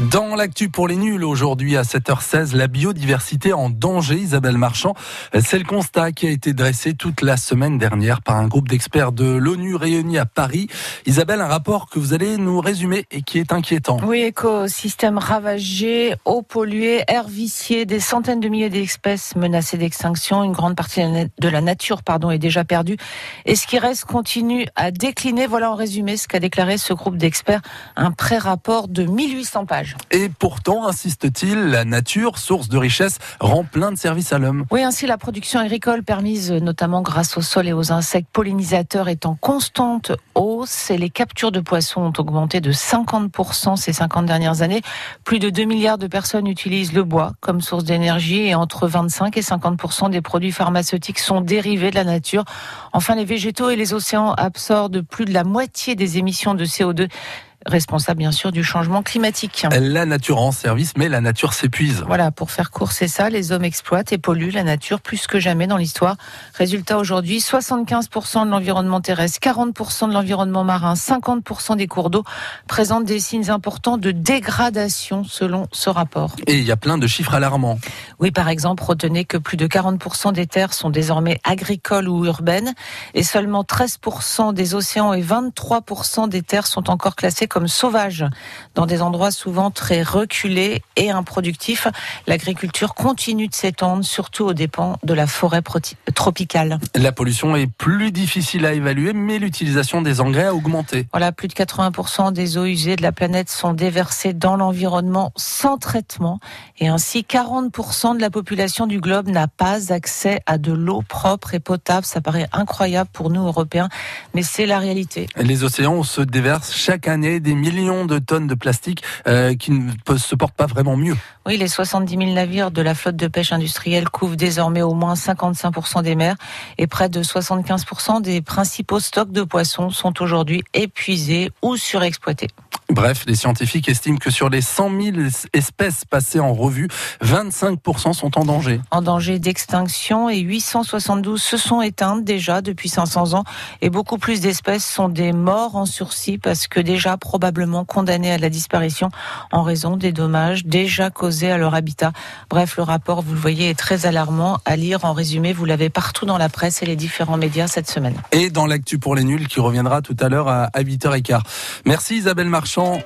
Dans l'actu pour les nuls aujourd'hui à 7h16, la biodiversité en danger, Isabelle Marchand. C'est le constat qui a été dressé toute la semaine dernière par un groupe d'experts de l'ONU réunis à Paris. Isabelle, un rapport que vous allez nous résumer et qui est inquiétant. Oui, écosystème ravagé, eau polluée, air vicié, des centaines de milliers d'espèces menacées d'extinction, une grande partie de la nature pardon, est déjà perdue. Et ce qui reste continue à décliner. Voilà en résumé ce qu'a déclaré ce groupe d'experts, un pré-rapport de 1800 pages. Et pourtant, insiste-t-il, la nature, source de richesse, rend plein de services à l'homme. Oui, ainsi la production agricole permise notamment grâce au sol et aux insectes pollinisateurs est en constante hausse et les captures de poissons ont augmenté de 50% ces 50 dernières années. Plus de 2 milliards de personnes utilisent le bois comme source d'énergie et entre 25 et 50% des produits pharmaceutiques sont dérivés de la nature. Enfin, les végétaux et les océans absorbent plus de la moitié des émissions de CO2 responsable bien sûr du changement climatique. La nature en service, mais la nature s'épuise. Voilà, pour faire court, c'est ça, les hommes exploitent et polluent la nature plus que jamais dans l'histoire. Résultat aujourd'hui, 75% de l'environnement terrestre, 40% de l'environnement marin, 50% des cours d'eau présentent des signes importants de dégradation selon ce rapport. Et il y a plein de chiffres alarmants. Oui, par exemple, retenez que plus de 40% des terres sont désormais agricoles ou urbaines et seulement 13% des océans et 23% des terres sont encore classées comme sauvages dans des endroits souvent très reculés et improductifs. L'agriculture continue de s'étendre, surtout aux dépens de la forêt tropicale. La pollution est plus difficile à évaluer, mais l'utilisation des engrais a augmenté. Voilà, plus de 80% des eaux usées de la planète sont déversées dans l'environnement sans traitement et ainsi 40% de la population du globe n'a pas accès à de l'eau propre et potable. Ça paraît incroyable pour nous Européens, mais c'est la réalité. Les océans se déversent chaque année des millions de tonnes de plastique euh, qui ne se portent pas vraiment mieux. Oui, les 70 000 navires de la flotte de pêche industrielle couvrent désormais au moins 55% des mers et près de 75% des principaux stocks de poissons sont aujourd'hui épuisés ou surexploités. Bref, les scientifiques estiment que sur les 100 000 espèces passées en revue, 25% sont en danger. En danger d'extinction et 872 se sont éteintes déjà depuis 500 ans et beaucoup plus d'espèces sont des morts en sursis parce que déjà probablement condamnées à la disparition en raison des dommages déjà causés à leur habitat. Bref, le rapport, vous le voyez, est très alarmant à lire. En résumé, vous l'avez partout dans la presse et les différents médias cette semaine. Et dans l'actu pour les nuls qui reviendra tout à l'heure à 8h15. Merci Isabelle Marchand sont